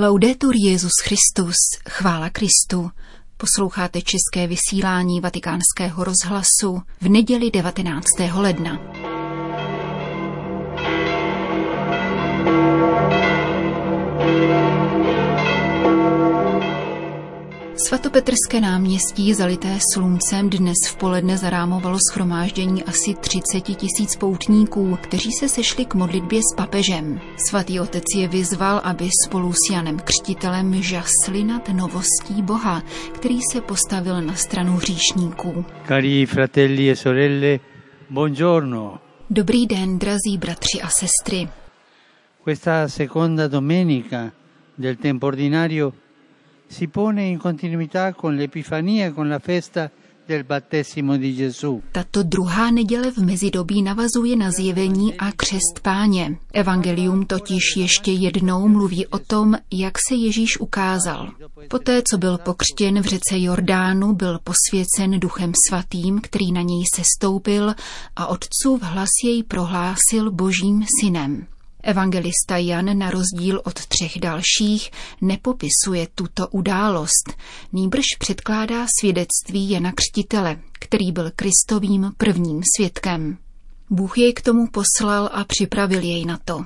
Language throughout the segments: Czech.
Laudetur Jezus Christus, chvála Kristu. Posloucháte české vysílání Vatikánského rozhlasu v neděli 19. ledna. Svatopetrské náměstí zalité sluncem dnes v poledne zarámovalo schromáždění asi 30 tisíc poutníků, kteří se sešli k modlitbě s papežem. Svatý otec je vyzval, aby spolu s Janem Křtitelem žasli nad novostí Boha, který se postavil na stranu hříšníků. Cari fratelli e sorelle, buongiorno. Dobrý den, drazí bratři a sestry. Questa seconda domenica del tempo ordinario si pone in continuità con l'Epifania, con la festa. Tato druhá neděle v mezidobí navazuje na zjevení a křest páně. Evangelium totiž ještě jednou mluví o tom, jak se Ježíš ukázal. Poté, co byl pokřtěn v řece Jordánu, byl posvěcen duchem svatým, který na něj sestoupil a otcův hlas jej prohlásil božím synem. Evangelista Jan na rozdíl od třech dalších nepopisuje tuto událost, nýbrž předkládá svědectví Jana Křtitele, který byl Kristovým prvním svědkem. Bůh jej k tomu poslal a připravil jej na to.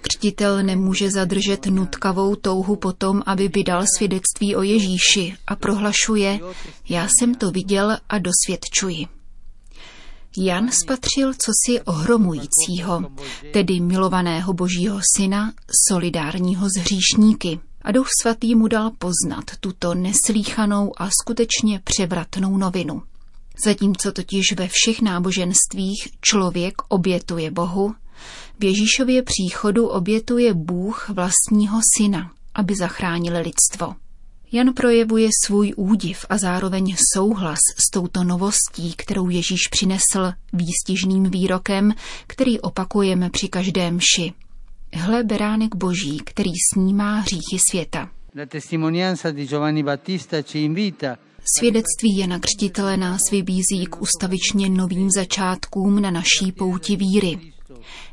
Křtitel nemůže zadržet nutkavou touhu potom, aby vydal svědectví o Ježíši a prohlašuje, já jsem to viděl a dosvědčuji. Jan spatřil cosi ohromujícího, tedy milovaného božího syna, solidárního s hříšníky. A duch svatý mu dal poznat tuto neslíchanou a skutečně převratnou novinu. Zatímco totiž ve všech náboženstvích člověk obětuje Bohu, v Ježíšově příchodu obětuje Bůh vlastního syna, aby zachránil lidstvo. Jan projevuje svůj údiv a zároveň souhlas s touto novostí, kterou Ježíš přinesl výstižným výrokem, který opakujeme při každém mši. Hle beránek boží, který snímá hříchy světa. Svědectví Jana Křtitele nás vybízí k ustavičně novým začátkům na naší pouti víry.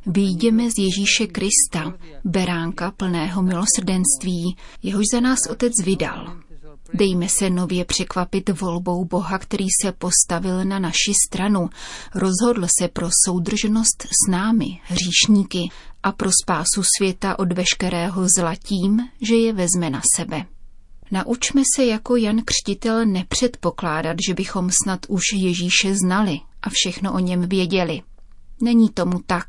Výjdeme z Ježíše Krista, beránka plného milosrdenství, jehož za nás Otec vydal. Dejme se nově překvapit volbou Boha, který se postavil na naši stranu, rozhodl se pro soudržnost s námi, hříšníky, a pro spásu světa od veškerého zla tím, že je vezme na sebe. Naučme se jako Jan Křtitel nepředpokládat, že bychom snad už Ježíše znali a všechno o něm věděli. Není tomu tak.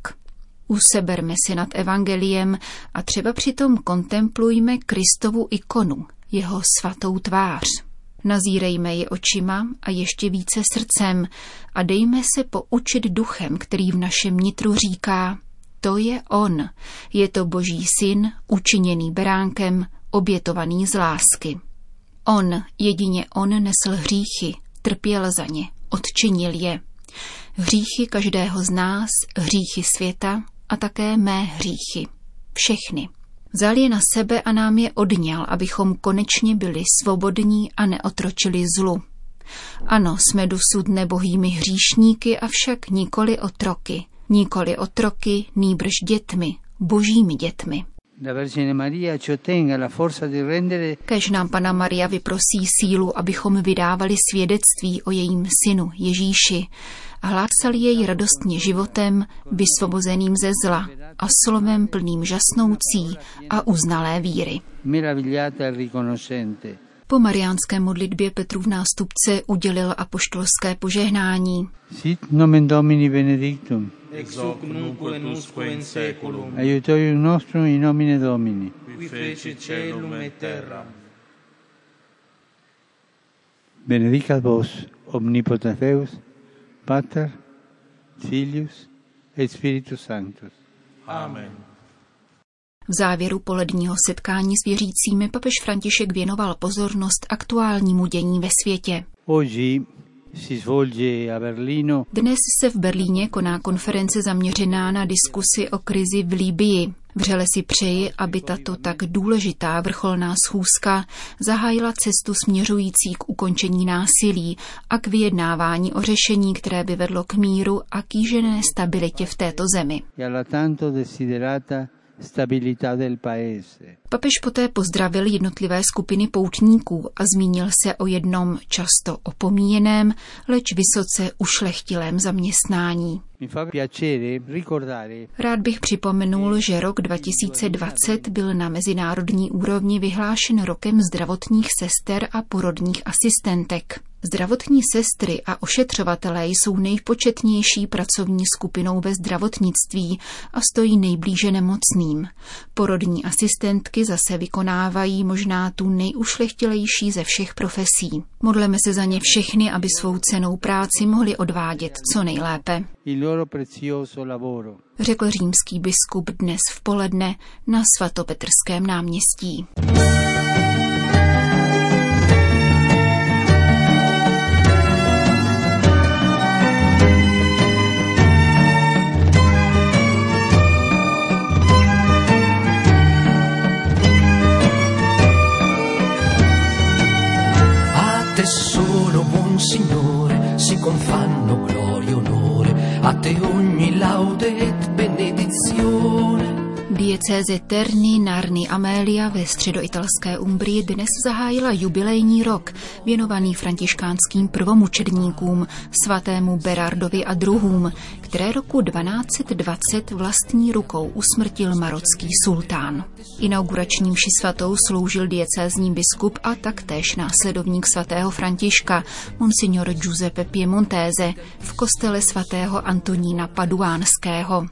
Useberme si nad evangeliem a třeba přitom kontemplujme Kristovu ikonu, jeho svatou tvář. Nazírejme ji očima a ještě více srdcem a dejme se poučit duchem, který v našem nitru říká, to je on, je to boží syn, učiněný beránkem, obětovaný z lásky. On, jedině on nesl hříchy, trpěl za ně, odčinil je. Hříchy každého z nás, hříchy světa a také mé hříchy. Všechny. Vzal je na sebe a nám je odňal, abychom konečně byli svobodní a neotročili zlu. Ano, jsme dosud nebohými hříšníky, avšak nikoli otroky. Nikoli otroky, nýbrž dětmi, božími dětmi. Kež nám Pana Maria vyprosí sílu, abychom vydávali svědectví o jejím synu Ježíši a hlásali jej radostně životem, vysvobozeným ze zla a slovem plným žasnoucí a uznalé víry. Po mariánské modlitbě Petrův nástupce udělil apoštolské požehnání. Sit nomen Domini benedictum. Ex hoc nunc et usque in seculum. Aiutorium nostrum in nomine Domini. Qui feci celum et terram. Benedicat vos omnipotens Deus, Pater, Filius et Spiritus Sanctus. Amen. V závěru poledního setkání s věřícími papež František věnoval pozornost aktuálnímu dění ve světě. Dnes se v Berlíně koná konference zaměřená na diskusi o krizi v Líbii. Vřele si přeji, aby tato tak důležitá vrcholná schůzka zahájila cestu směřující k ukončení násilí a k vyjednávání o řešení, které by vedlo k míru a kýžené stabilitě v této zemi. Papež poté pozdravil jednotlivé skupiny poutníků a zmínil se o jednom často opomíjeném, leč vysoce ušlechtilém zaměstnání. Rád bych připomenul, že rok 2020 byl na mezinárodní úrovni vyhlášen rokem zdravotních sester a porodních asistentek. Zdravotní sestry a ošetřovatelé jsou nejpočetnější pracovní skupinou ve zdravotnictví a stojí nejblíže nemocným. Porodní asistentky zase vykonávají možná tu nejušlechtilejší ze všech profesí. Modleme se za ně všechny, aby svou cenou práci mohli odvádět co nejlépe. Řekl římský biskup dnes v poledne na svatopetrském náměstí. Diecéze Terni Narni Amélia ve středoitalské Umbrii dnes zahájila jubilejní rok, věnovaný františkánským prvomučedníkům, svatému Berardovi a druhům, které roku 1220 vlastní rukou usmrtil marocký sultán. Inaugurační mši svatou sloužil diecézní biskup a taktéž následovník svatého Františka, monsignor Giuseppe Piemontese, v kostele svatého Antonína Paduánského.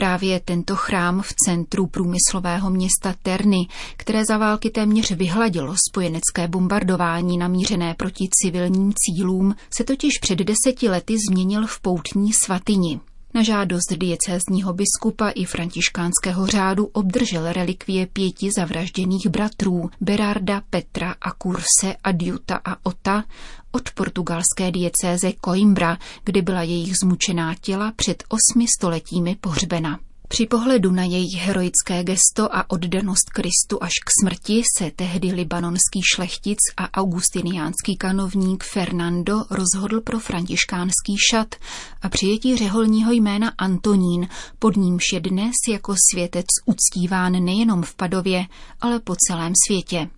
Právě tento chrám v centru průmyslového města Terny, které za války téměř vyhladilo spojenecké bombardování namířené proti civilním cílům, se totiž před deseti lety změnil v poutní svatyni. Na žádost diecézního biskupa i františkánského řádu obdržel relikvie pěti zavražděných bratrů Berarda, Petra a Kurse, Adjuta a Ota od portugalské diecéze Coimbra, kdy byla jejich zmučená těla před osmi stoletími pohřbena. Při pohledu na jejich heroické gesto a oddanost Kristu až k smrti se tehdy libanonský šlechtic a augustiniánský kanovník Fernando rozhodl pro františkánský šat a přijetí řeholního jména Antonín, pod nímž je dnes jako světec uctíván nejenom v Padově, ale po celém světě.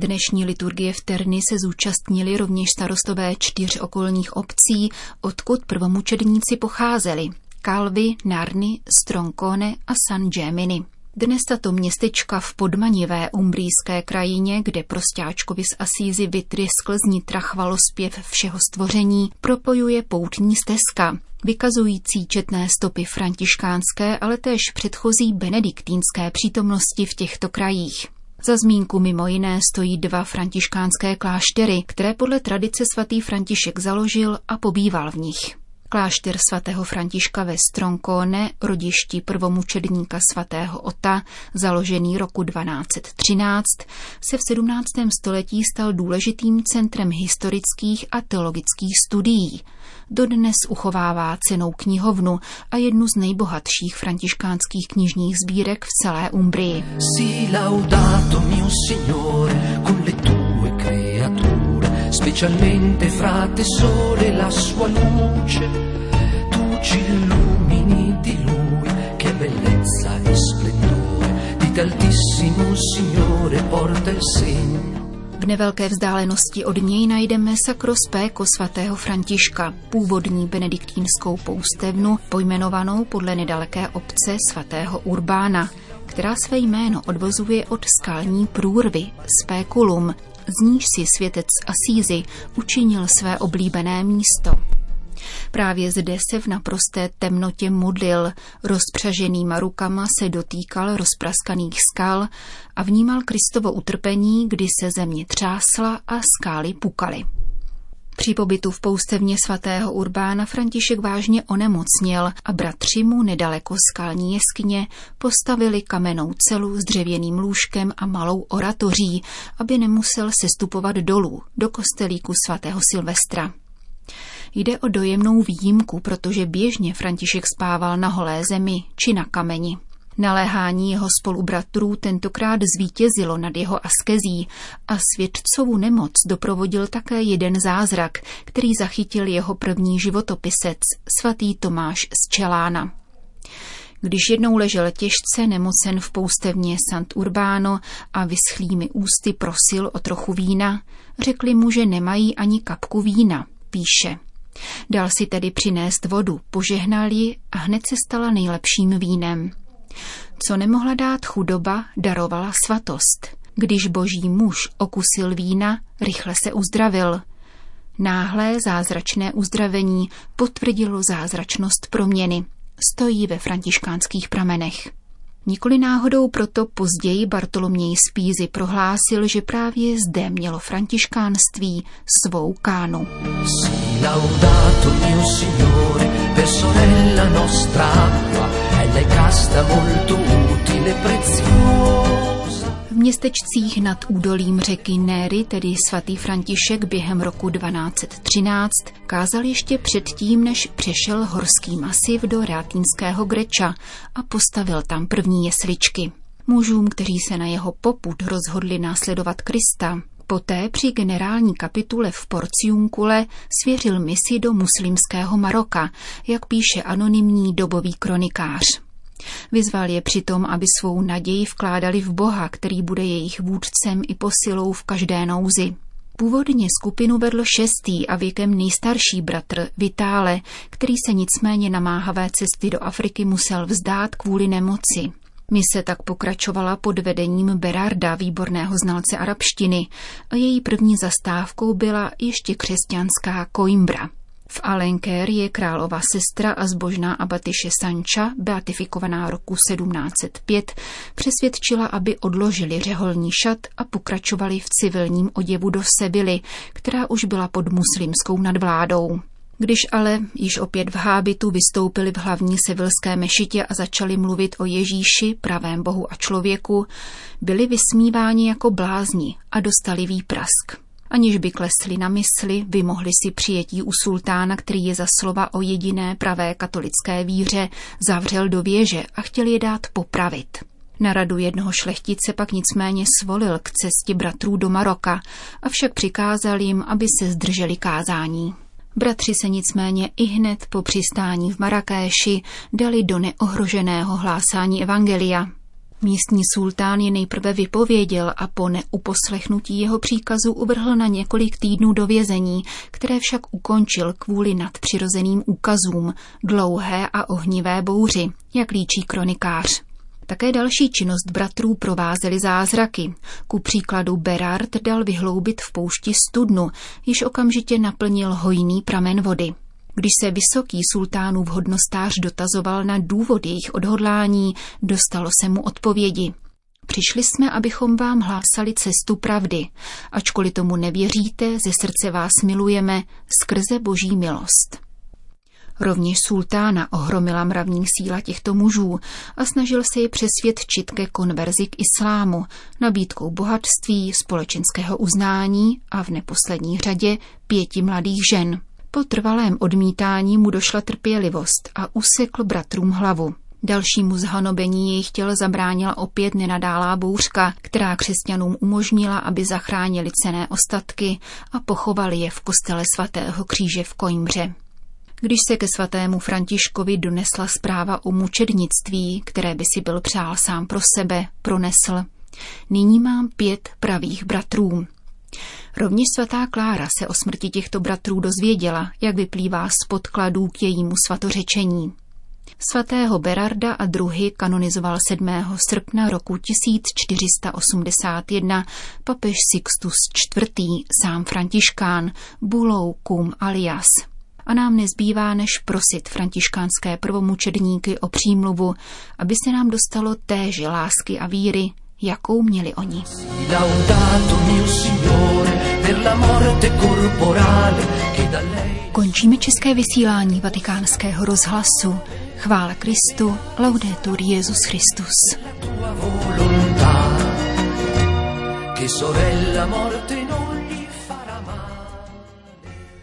Dnešní liturgie v Terny se zúčastnili rovněž starostové čtyř okolních obcí, odkud prvomučedníci pocházeli. Calvi, Narni, Stroncone a San Gemini. Dnes tato městečka v podmanivé umbrijské krajině, kde prostáčkovi z Asízy vytryskl z nitra chvalospěv všeho stvoření, propojuje poutní stezka, vykazující četné stopy františkánské, ale též předchozí benediktínské přítomnosti v těchto krajích. Za zmínku mimo jiné stojí dva františkánské kláštery, které podle tradice svatý František založil a pobýval v nich. Klášter svatého Františka ve Stronkone, rodišti prvomučedníka svatého Ota, založený roku 1213, se v 17. století stal důležitým centrem historických a teologických studií. Dodnes uchovává cenou knihovnu a jednu z nejbohatších františkánských knižních sbírek v celé Umbrii. Si laudato mio signore con le tue creature specialmente frate sole la sua luce, tu ci illumini di lui, che bellezza e splendore, di Signore porta il segno. V nevelké vzdálenosti od něj najdeme sakro spéko svatého Františka, původní benediktínskou poustevnu, pojmenovanou podle nedaleké obce svatého Urbána, která své jméno odvozuje od skalní průrvy, spékulum, z níž si světec Asízy učinil své oblíbené místo. Právě zde se v naprosté temnotě modlil, rozpřaženýma rukama se dotýkal rozpraskaných skal a vnímal Kristovo utrpení, kdy se země třásla a skály pukaly. Při pobytu v poustevně svatého Urbána František vážně onemocněl a bratři mu nedaleko skalní jeskyně postavili kamennou celu s dřevěným lůžkem a malou oratoří, aby nemusel sestupovat dolů do kostelíku svatého Silvestra. Jde o dojemnou výjimku, protože běžně František spával na holé zemi či na kameni. Naléhání jeho spolubratrů tentokrát zvítězilo nad jeho askezí a svědcovu nemoc doprovodil také jeden zázrak, který zachytil jeho první životopisec, svatý Tomáš z Čelána. Když jednou ležel těžce nemocen v poustevně Sant Urbano a vyschlými ústy prosil o trochu vína, řekli mu, že nemají ani kapku vína, píše. Dal si tedy přinést vodu, požehnal ji a hned se stala nejlepším vínem. Co nemohla dát chudoba, darovala svatost. Když boží muž okusil vína, rychle se uzdravil. Náhlé zázračné uzdravení potvrdilo zázračnost proměny. Stojí ve františkánských pramenech. Nikoli náhodou proto později Bartoloměj Spízy prohlásil, že právě zde mělo františkánství svou kánu. Signore, nostra, è casta molto utile preziosa. Městečcích nad údolím řeky Néry, tedy svatý František během roku 1213, kázal ještě předtím, než přešel horský masiv do Rátínského Greča a postavil tam první jesličky. Mužům, kteří se na jeho poput rozhodli následovat Krista, Poté při generální kapitule v Porciunkule svěřil misi do muslimského Maroka, jak píše anonymní dobový kronikář. Vyzval je přitom, aby svou naději vkládali v Boha, který bude jejich vůdcem i posilou v každé nouzi. Původně skupinu vedl šestý a věkem nejstarší bratr Vitále, který se nicméně na máhavé cesty do Afriky musel vzdát kvůli nemoci. Mise tak pokračovala pod vedením Berarda, výborného znalce arabštiny, a její první zastávkou byla ještě křesťanská Coimbra. V Alenker je králova sestra a zbožná abatyše Sancha, beatifikovaná roku 1705, přesvědčila, aby odložili řeholní šat a pokračovali v civilním oděvu do Sevily, která už byla pod muslimskou nadvládou. Když ale již opět v hábitu vystoupili v hlavní sevilské mešitě a začali mluvit o Ježíši, pravém bohu a člověku, byli vysmíváni jako blázni a dostali výprask. Aniž by klesli na mysli, vymohli si přijetí u sultána, který je za slova o jediné pravé katolické víře zavřel do věže a chtěl je dát popravit. Na radu jednoho šlechtice pak nicméně svolil k cestě bratrů do Maroka, avšak přikázal jim, aby se zdrželi kázání. Bratři se nicméně i hned po přistání v Marrakéši dali do neohroženého hlásání evangelia. Místní sultán je nejprve vypověděl a po neuposlechnutí jeho příkazu uvrhl na několik týdnů do vězení, které však ukončil kvůli nadpřirozeným úkazům, dlouhé a ohnivé bouři, jak líčí kronikář. Také další činnost bratrů provázely zázraky. Ku příkladu Berard dal vyhloubit v poušti studnu, již okamžitě naplnil hojný pramen vody. Když se vysoký sultánův hodnostář dotazoval na důvod jejich odhodlání, dostalo se mu odpovědi. Přišli jsme, abychom vám hlásali cestu pravdy. Ačkoliv tomu nevěříte, ze srdce vás milujeme skrze boží milost. Rovněž sultána ohromila mravní síla těchto mužů a snažil se je přesvědčit ke konverzi k islámu, nabídkou bohatství, společenského uznání a v neposlední řadě pěti mladých žen. Po trvalém odmítání mu došla trpělivost a usekl bratrům hlavu. Dalšímu zhanobení jejich těl zabránila opět nenadálá bouřka, která křesťanům umožnila, aby zachránili cené ostatky a pochovali je v kostele svatého kříže v Koimře. Když se ke svatému Františkovi donesla zpráva o mučednictví, které by si byl přál sám pro sebe, pronesl. Nyní mám pět pravých bratrů. Rovněž svatá Klára se o smrti těchto bratrů dozvěděla, jak vyplývá z podkladů k jejímu svatořečení. Svatého Berarda a druhy kanonizoval 7. srpna roku 1481 papež Sixtus IV. sám Františkán, bulou cum alias. A nám nezbývá, než prosit františkánské prvomučedníky o přímluvu, aby se nám dostalo téže lásky a víry, jakou měli oni. Končíme české vysílání vatikánského rozhlasu. Chvála Kristu, laudetur Jezus Christus. sorella morte